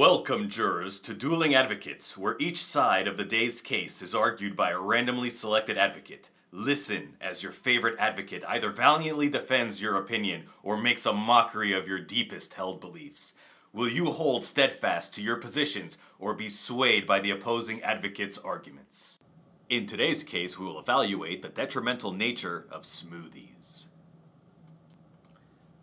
Welcome, jurors, to Dueling Advocates, where each side of the day's case is argued by a randomly selected advocate. Listen as your favorite advocate either valiantly defends your opinion or makes a mockery of your deepest held beliefs. Will you hold steadfast to your positions or be swayed by the opposing advocate's arguments? In today's case, we will evaluate the detrimental nature of smoothies.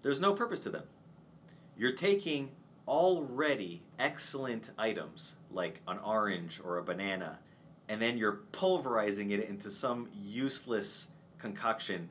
There's no purpose to them. You're taking already excellent items like an orange or a banana, and then you're pulverizing it into some useless concoction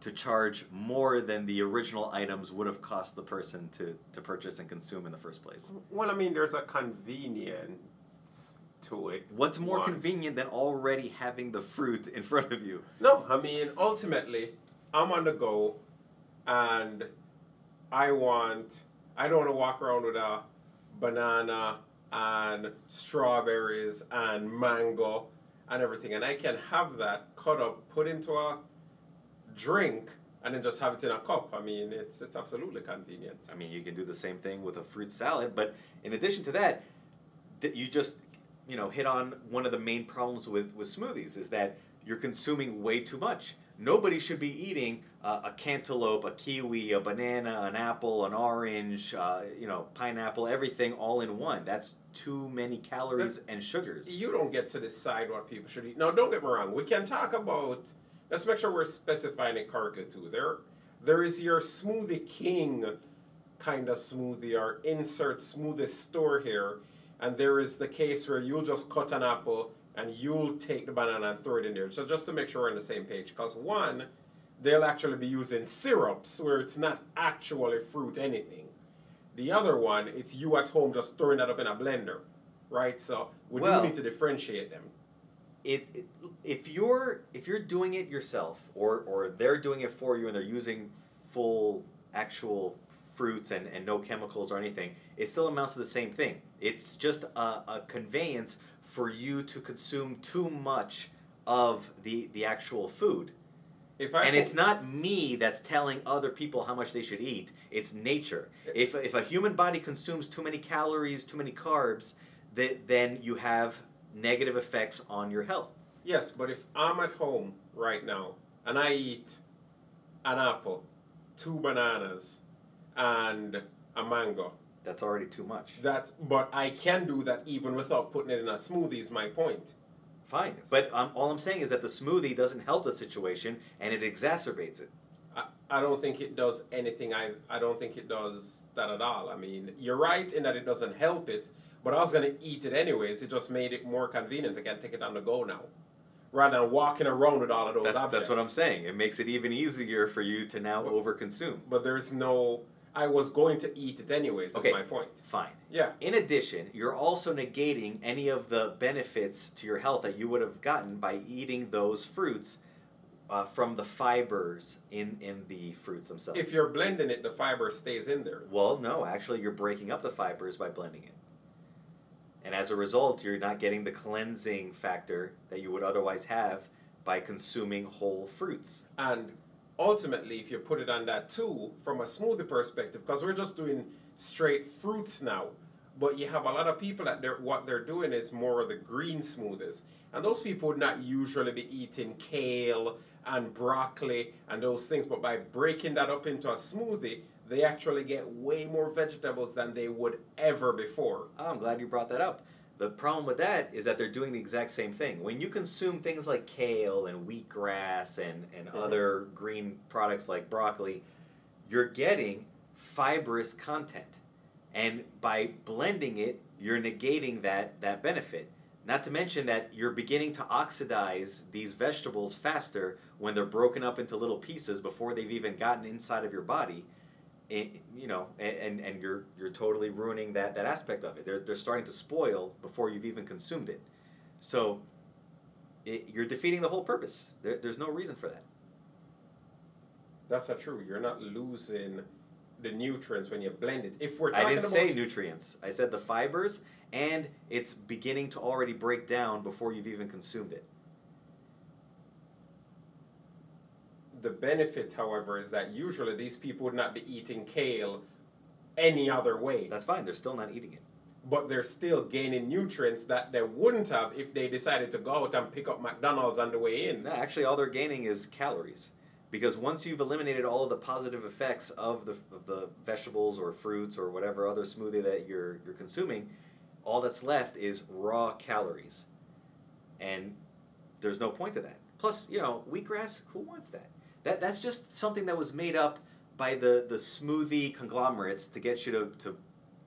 to charge more than the original items would have cost the person to, to purchase and consume in the first place. Well, I mean, there's a convenience to it. What's more One. convenient than already having the fruit in front of you? No, I mean, ultimately, I'm on the go, and I want. I don't want to walk around with a banana and strawberries and mango and everything, and I can have that cut up, put into a drink, and then just have it in a cup. I mean, it's it's absolutely convenient. I mean, you can do the same thing with a fruit salad, but in addition to that, that you just you know hit on one of the main problems with with smoothies is that you're consuming way too much. Nobody should be eating uh, a cantaloupe, a kiwi, a banana, an apple, an orange, uh, you know, pineapple, everything all in one. That's too many calories and sugars. You don't get to decide what people should eat. No, don't get me wrong. We can talk about. Let's make sure we're specifying it correctly too. There, there is your smoothie king kind of smoothie or insert smoothie store here, and there is the case where you'll just cut an apple and you'll take the banana and throw it in there. So just to make sure we're on the same page, because one, they'll actually be using syrups where it's not actually fruit anything. The other one, it's you at home just throwing that up in a blender, right? So we Well- do need to differentiate them. it, it if you're if you're doing it yourself or or they're doing it for you and they're using full actual fruits and, and no chemicals or anything it still amounts to the same thing it's just a, a conveyance for you to consume too much of the the actual food If I and it's not me that's telling other people how much they should eat. It's nature. If, if a human body consumes too many calories, too many carbs, that then you have negative effects on your health. yes, but if I'm at home right now and I eat an apple, two bananas, and a mango, That's already too much. that but I can do that even without putting it in a smoothie. Is my point. Fine. But um, all I'm saying is that the smoothie doesn't help the situation and it exacerbates it. I, I don't think it does anything. I I don't think it does that at all. I mean, you're right in that it doesn't help it, but I was gonna eat it anyways. It just made it more convenient. I can take it on the go now, rather than walking around with all of those That- objects. that's what I'm saying. It makes it even easier for you to now overconsume. But there's no. I was going to eat it anyways. Okay. Is my point. Fine. Yeah. In addition, you're also negating any of the benefits to your health that you would have gotten by eating those fruits uh, from the fibers in, in the fruits themselves. If you're blending it, the fiber stays in there. well, no, actually, you're breaking up the fibers by blending it. And as a result, you're not getting the cleansing factor that you would otherwise have by consuming whole fruits. And ultimately, if you put it on that too, from a smoothie perspective, because we're just doing straight fruits now, but you have a lot of people that they're, what they're doing is more of the green smoothies. And those people would not usually be eating kale and broccoli and those things, but by breaking that up into a smoothie, they actually get way more vegetables than they would ever before. I'm glad you brought that up. The problem with that is that they're doing the exact same thing. When you consume things like kale and wheatgrass and, and Mhm. other green products like broccoli, you're getting fibrous content. And by blending it, you're negating that, that benefit. Not to mention that you're beginning to oxidize these vegetables faster when they're broken up into little pieces before they've even gotten inside of your body it, you know, and, and you're you're totally ruining that, that aspect of it. They're, they're starting to spoil before you've even consumed it. So it, you're defeating the whole purpose. There, there's no reason for that. That's not true. You're not losing the nutrients when you blend it. If we're I didn't about say nutrients. I said the fibers, and it's beginning to already break down before you've even consumed it. The benefit, however, is that usually these people would not be eating kale any other way. That's fine. They're still not eating it. but they're still gaining nutrients that they wouldn't have if they decided to go out and pick up McDonald's on the way in. No, actually, all they're gaining is calories. Because once you've eliminated all of the positive effects of the, of the vegetables or fruits or whatever other smoothie that you're, you're consuming, all that's left is raw calories. And there's no point to that. Plus, you know, wheatgrass, who wants that? That that's just something that was made up by the, the smoothie conglomerates to get you to, to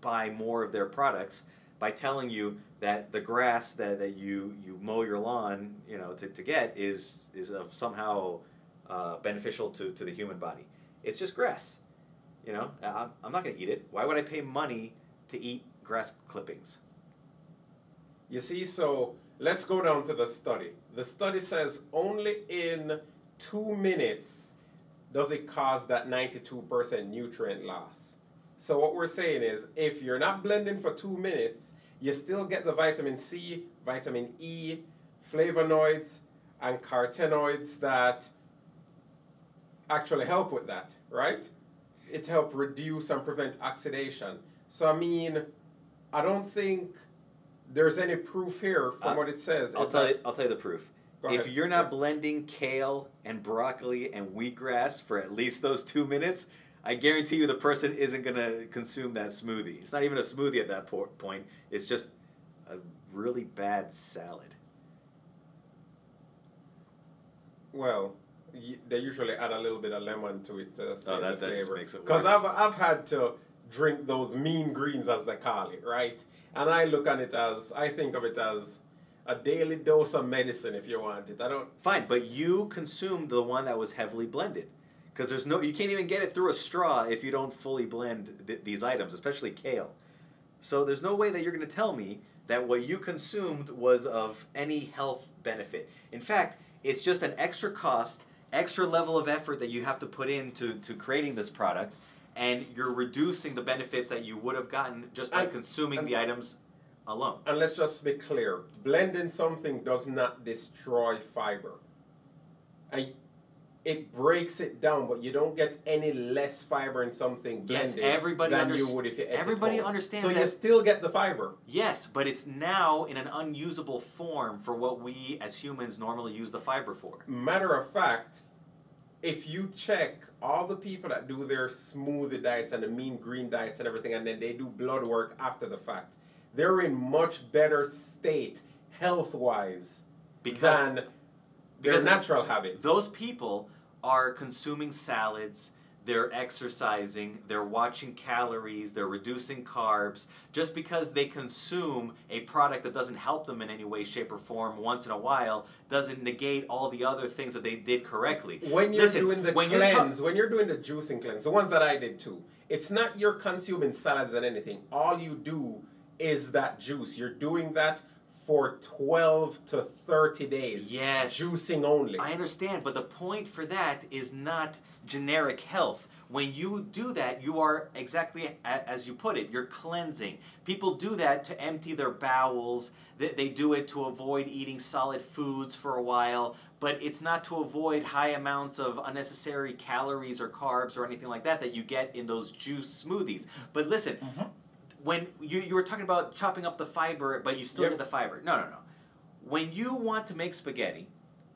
buy more of their products by telling you that the grass that, that you, you mow your lawn, you know, to, to get is is of somehow uh, beneficial to, to the human body. It's just grass. You know, I'm, I'm not going to eat it. Why would I pay money to eat grass clippings? You see, so let's go down to the study. The study says only in two minutes does it cause that 92% nutrient loss. So, what we're saying is if you're not blending for two minutes, you still get the vitamin C, vitamin E, flavonoids, and carotenoids that actually help with that, right? It help reduce and prevent oxidation. So, I mean, I don't think there's any proof here from Uh, what it says. I'll tell you, I'll tell you the proof. If you're not blending kale and broccoli and wheatgrass for at least those two minutes, I guarantee you the person isn't gonna consume that smoothie. It's not even a smoothie at that po- point. It's just a really bad salad. Well, y- they usually add a little bit of lemon to it to Oh, that- that just makes it Because. I've I've had to drink those mean greens as they call it, right? And I look at it as I think of it as a daily dose of medicine if you want it. I don't. Fine, but you consumed the one that was heavily blended. Because there's no, you can't even get it through a straw if you don't fully blend th- these items, especially kale. So there's no way that you're going to tell me that what you consumed was of any health benefit. In fact, it's just an extra cost, extra level of effort that you have to put into to creating this product, and you're reducing the benefits that you would have gotten just by And- consuming and- the items alone. And let's just be clear: blending something does not destroy fiber. And it breaks it down, but you don't get any less fiber in something Yes, blended everybody than underst- you would if you everybody understands So you still get the fiber. Yes, but it's now in an unusable form for what we as humans normally use the fiber for. Matter of fact, if you check all the people that do their smoothie diets and the mean green diets and everything, and then they do blood work after the fact, they're in much better state health wise Because- than their because natural habits. Those people are consuming salads, they're exercising, they're watching calories, they're reducing carbs. Just because they consume a product that doesn't help them in any way, shape, or form once in a while doesn't negate all the other things that they did correctly. when you're Listen, doing the when you're ta- cleanse, when you're doing the juicing cleanse, the ones that I did too, it's not you're consuming salads and anything. All you do is that juice. You're doing that for 12 to 30 days. Yes. Juicing only. I understand, but the point for that is not generic health. When you do that, you are exactly as you put it, you're cleansing. People do that to empty their bowels. They, they do it to avoid eating solid foods for a while, but it's not to avoid high amounts of unnecessary calories or carbs or anything like that that you get in those juice smoothies. But listen, mm-hmm. When you, you were talking about chopping up the fiber, but you still Yep. get the fiber. No, no, no. When you want to make spaghetti,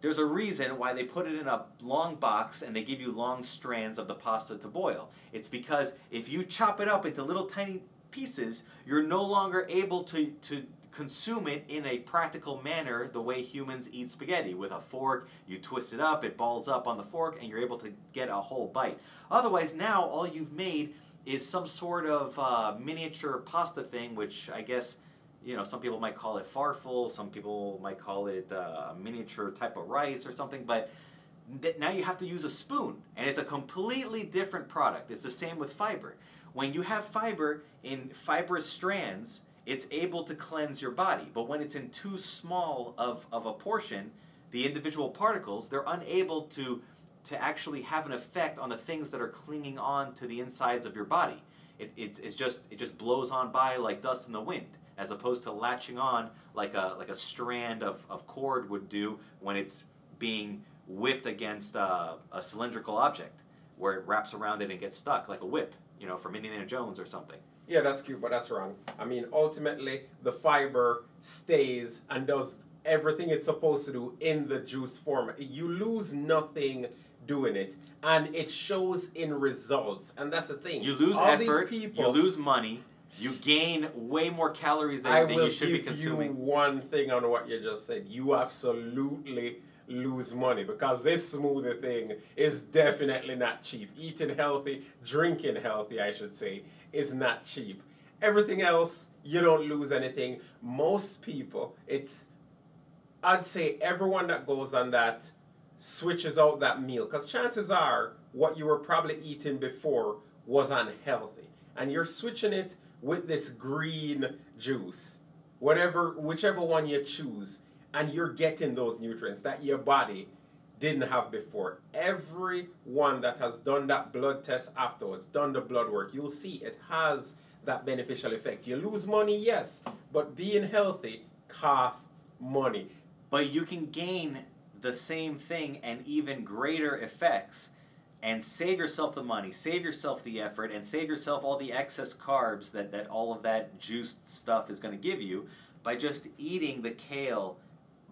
there's a reason why they put it in a long box and they give you long strands of the pasta to boil. It's because if you chop it up into little tiny pieces, you're no longer able to, to consume it in a practical manner the way humans eat spaghetti. With a fork, you twist it up, it balls up on the fork, and you're able to get a whole bite. Otherwise, now all you've made is some sort of uh, miniature pasta thing, which I guess you know some people might call it farfel, some people might call it uh, miniature type of rice or something, but th- now you have to use a spoon, and it's a completely different product. It's the same with fiber. When you have fiber in fibrous strands, it's able to cleanse your body, but when it's in too small of, of a portion, the individual particles they're unable to to actually have an effect on the things that are clinging on to the insides of your body. It, it, it's just it just blows on by like dust in the wind, as opposed to latching on like a like a strand of, of cord would do when it's being whipped against a, a cylindrical object, where it wraps around it and gets stuck like a whip, you know, from Indiana Jones or something. Yeah, that's cute, but that's wrong. I mean, ultimately, the fiber stays and does everything it's supposed to do in the juice form. You lose nothing doing it, and it shows in results. And that's the thing. You lose All effort, people- you lose money, you gain way more calories than, than you should be consuming. you one thing on what you just said. You absolutely lose money because this smoothie thing is definitely not cheap. Eating healthy, drinking healthy, I should say, is not cheap. Everything else, you don't lose anything. Most people, it's, I'd say everyone that goes on that switches out that meal because chances are what you were probably eating before was unhealthy. And you're switching it with this green juice whatever whichever one you choose and you're getting those nutrients that your body didn't have before. Everyone that has done that blood test afterwards done the blood work you'll see it has that beneficial effect. You lose money yes but being healthy costs money. But you can gain the same thing and even greater effects and save yourself the money, save yourself the effort, and save yourself all the excess carbs that, that all of that juiced stuff is going to give you by just eating the kale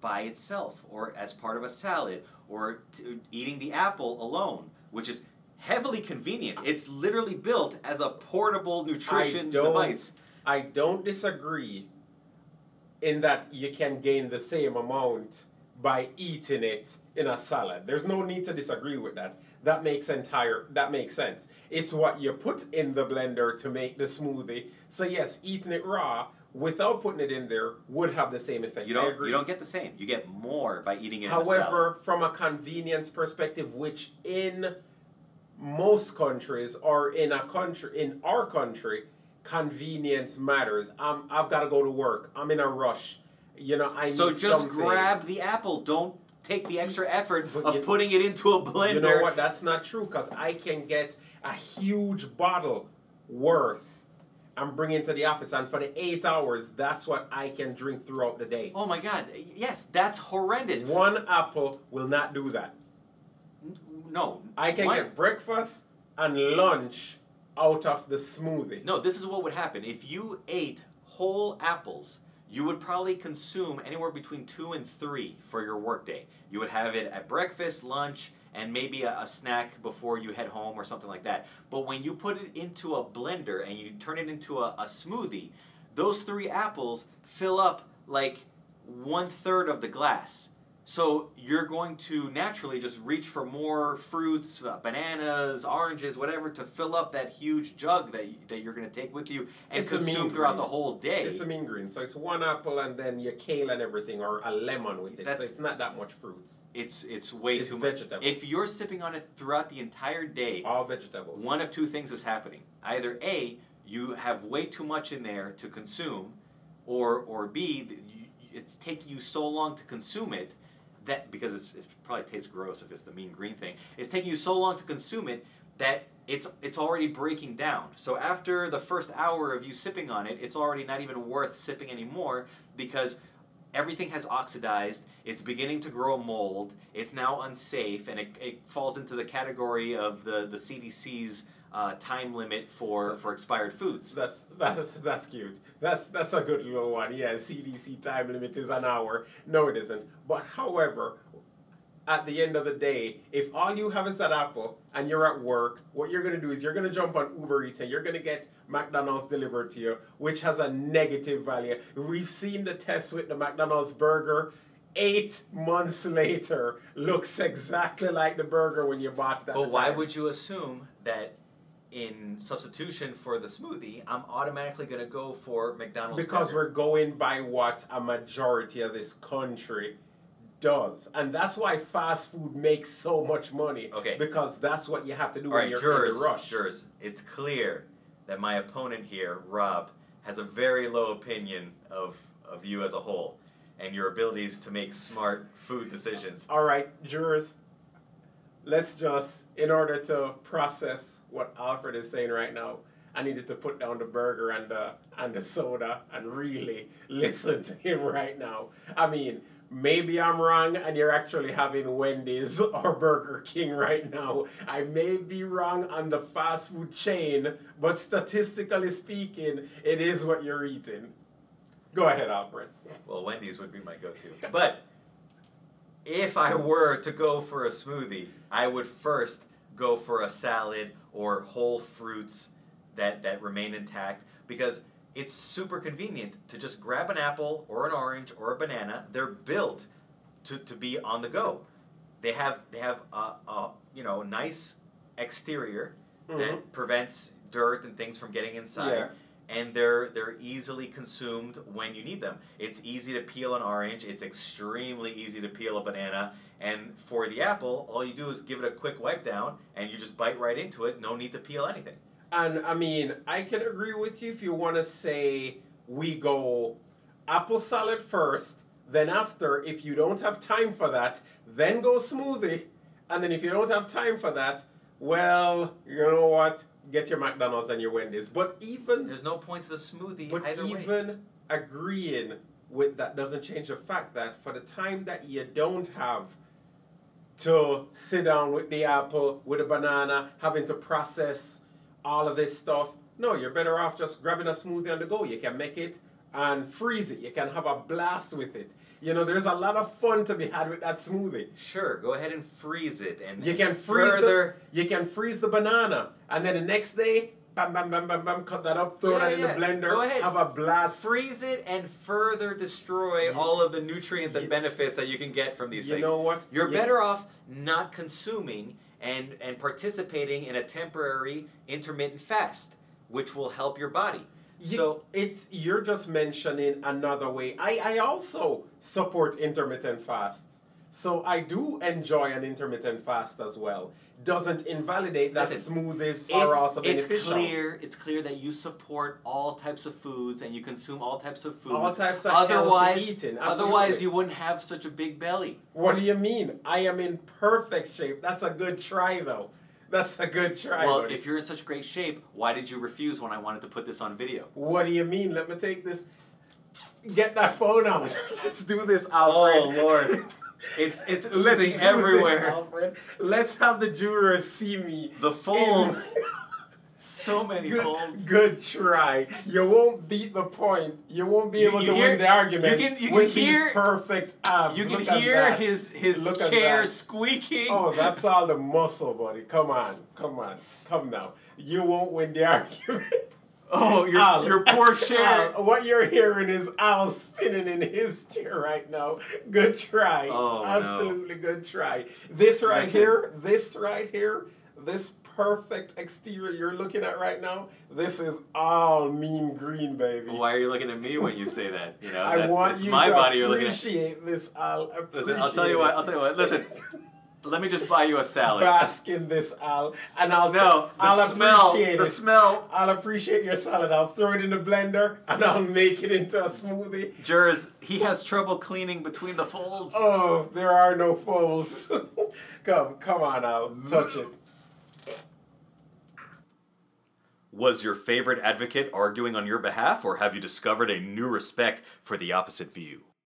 by itself or as part of a salad or t- eating the apple alone, which is heavily convenient. It's literally built as a portable nutrition I device. I don't disagree in that you can gain the same amount by eating it in a salad. There's no need to disagree with that. That makes entire that makes sense. It's what you put in the blender to make the smoothie. So yes, eating it raw without putting it in there would have the same effect. You don't you don't get the same. You get more by eating it in a salad. However, from a convenience perspective, which in most countries or in a country in our country, convenience matters. I'm, I've got to go to work. I'm in a rush. You know, I so just something. grab the apple. Don't take the extra effort But of you- putting it into a blender. You know what? That's not true because I can get a huge bottle worth. I'm bringing to the office, and for the eight hours, that's what I can drink throughout the day. Oh my god. Yes, that's horrendous. One apple will not do that. No. I can one- get breakfast and lunch out of the smoothie. No, this is what would happen. If you ate whole apples, you would probably consume anywhere between two and three for your workday. You would have it at breakfast, lunch, and maybe a, a snack before you head home or something like that. But when you put it into a blender and you turn it into a, a smoothie, those three apples fill up like one third of the glass. So you're going to naturally just reach for more fruits, uh, bananas, oranges, whatever, to fill up that huge jug that, you, that you're going to take with you and It's consume throughout green. the whole day. It's a mean green, so it's one apple and then your kale and everything, or a lemon with it. That's- so it's not that much fruits. It's it's way It's too much. vegetables. If you're sipping on it throughout the entire day, All vegetables. one of two things is happening. Either A, you have way too much in there to consume, or or B, it's taking you so long to consume it that because it's, it's probably tastes gross if it's the mean green thing. It's taking you so long to consume it that it's it's already breaking down. So after the first hour of you sipping on it, it's already not even worth sipping anymore because everything has oxidized it's beginning to grow mold it's now unsafe and it, it falls into the category of the, the cdc's uh, time limit for, for expired foods That's that's that's cute. That's that's a good little one. Yeah, CDC time limit is an hour. No, it isn't. But however, at the end of the day, if all you have is that apple and you're at work, what you're gonna do is you're gonna jump on Uber Eats and you're gonna get McDonald's delivered to you, which has a negative value. We've seen the test with the McDonald's burger. Eight months later, looks exactly like the burger when you bought that. but why would you assume that in substitution for the smoothie i'm automatically going to go for mcdonald's Because burger? we're going by what a majority of this country does. And that's why fast food makes so much money. Okay. Because that's what you have to do All when right, you're in jurors, a rush. jurors, it's clear that my opponent here, Rob, has a very low opinion of, of you as a whole and your abilities to make smart food decisions. All right, jurors, let's just, in order to process what Alfred is saying right now, I needed to put down the burger and the and the soda and really listen to him right now. I mean, maybe I'm wrong and you're actually having Wendy's or Burger King right now. I may be wrong on the fast food chain, but statistically speaking, it is what you're eating. Go ahead, Alfred. Well, Wendy's would be my go-to. But if I were to go for a smoothie, I would first go for a salad or whole fruits that, that remain intact because it's super convenient to just grab an apple or an orange or a banana. They're built to, to be on the go. They have they have a, a you know nice exterior Mhm. that prevents dirt and things from getting inside Yeah. And they're they're easily consumed when you need them. It's easy to peel an orange. It's extremely easy to peel a banana. And for the apple, all you do is give it a quick wipe down, and you just bite right into it. No need to peel anything. And I mean, I can agree with you if you want to say we go apple salad first, then after, if you don't have time for that, then go smoothie. And then if you don't have time for that, well, you know what? Get your McDonald's and your Wendy's. But even There's no point to the smoothie but either way. even agreeing with that doesn't change the fact that for the time that you don't have to sit down with the apple, with a banana, having to process all of this stuff, no, you're better off just grabbing a smoothie on the go. You can make it and freeze it. You can have a blast with it. You know, there's a lot of fun to be had with that smoothie. Sure, go ahead and freeze it, and You can freeze further. the you can freeze the banana, and then the next day, bam, bam, bam, bam, bam, cut that up, throw Yeah, that in the blender, Go ahead. have a blast. freeze it and further destroy all of the nutrients and benefits that you can get from these You things. You know what? You're You- better off not consuming and and participating in a temporary intermittent fast, which will help your body. You- So it's you're just mentioning another way. I, I also support intermittent fasts. So I do enjoy an intermittent fast as well. Doesn't invalidate that Listen, smoothies are also it's, it's beneficial. clear it's clear that you support all types of foods and you consume all types of foods. All types of otherwise, eating, otherwise you wouldn't have such a big belly. What do you mean? I am in perfect shape. That's a good try though. That's a good try. well, if you're in such great shape, why did you refuse when I wanted to put this on video? What do you mean? Let me take this. Get that phone out. Let's do this, Alfred. Oh, Lord. It's it's oozing do this, everywhere. Alfred. Let's have the jurors see me. The folds. So many good, good try. You won't beat the point. You won't be You- able you to hear- win the argument you can- you can hear- perfect abs. You can Look hear his his Look chair squeaking. Oh, that's all the muscle, buddy. Come on, come on, come now. You won't win the argument. Oh, your, Al, your poor chair. Al, what you're hearing is Al spinning in his chair right now. Good try. Oh, no. Absolutely good try. This right Listen. here, this right here, this perfect exterior you're looking at right now, this is all mean green, baby. Why are you looking at me when you say that? You know, I that's, want it's you my to body you're looking at. appreciate this, Al. Listen, I'll tell you what. I'll tell you what. Listen, let me just buy you a salad. Bask in this, Al, and I'll No, I'll smell. appreciate The it. smell. I'll appreciate your salad. I'll throw it in the blender and I'll make it into a smoothie. Jers, he has trouble cleaning between the folds. Oh, there are no folds. come, come on, Al, touch it. Was your favorite advocate arguing on your behalf, or have you discovered a new respect for the opposite view?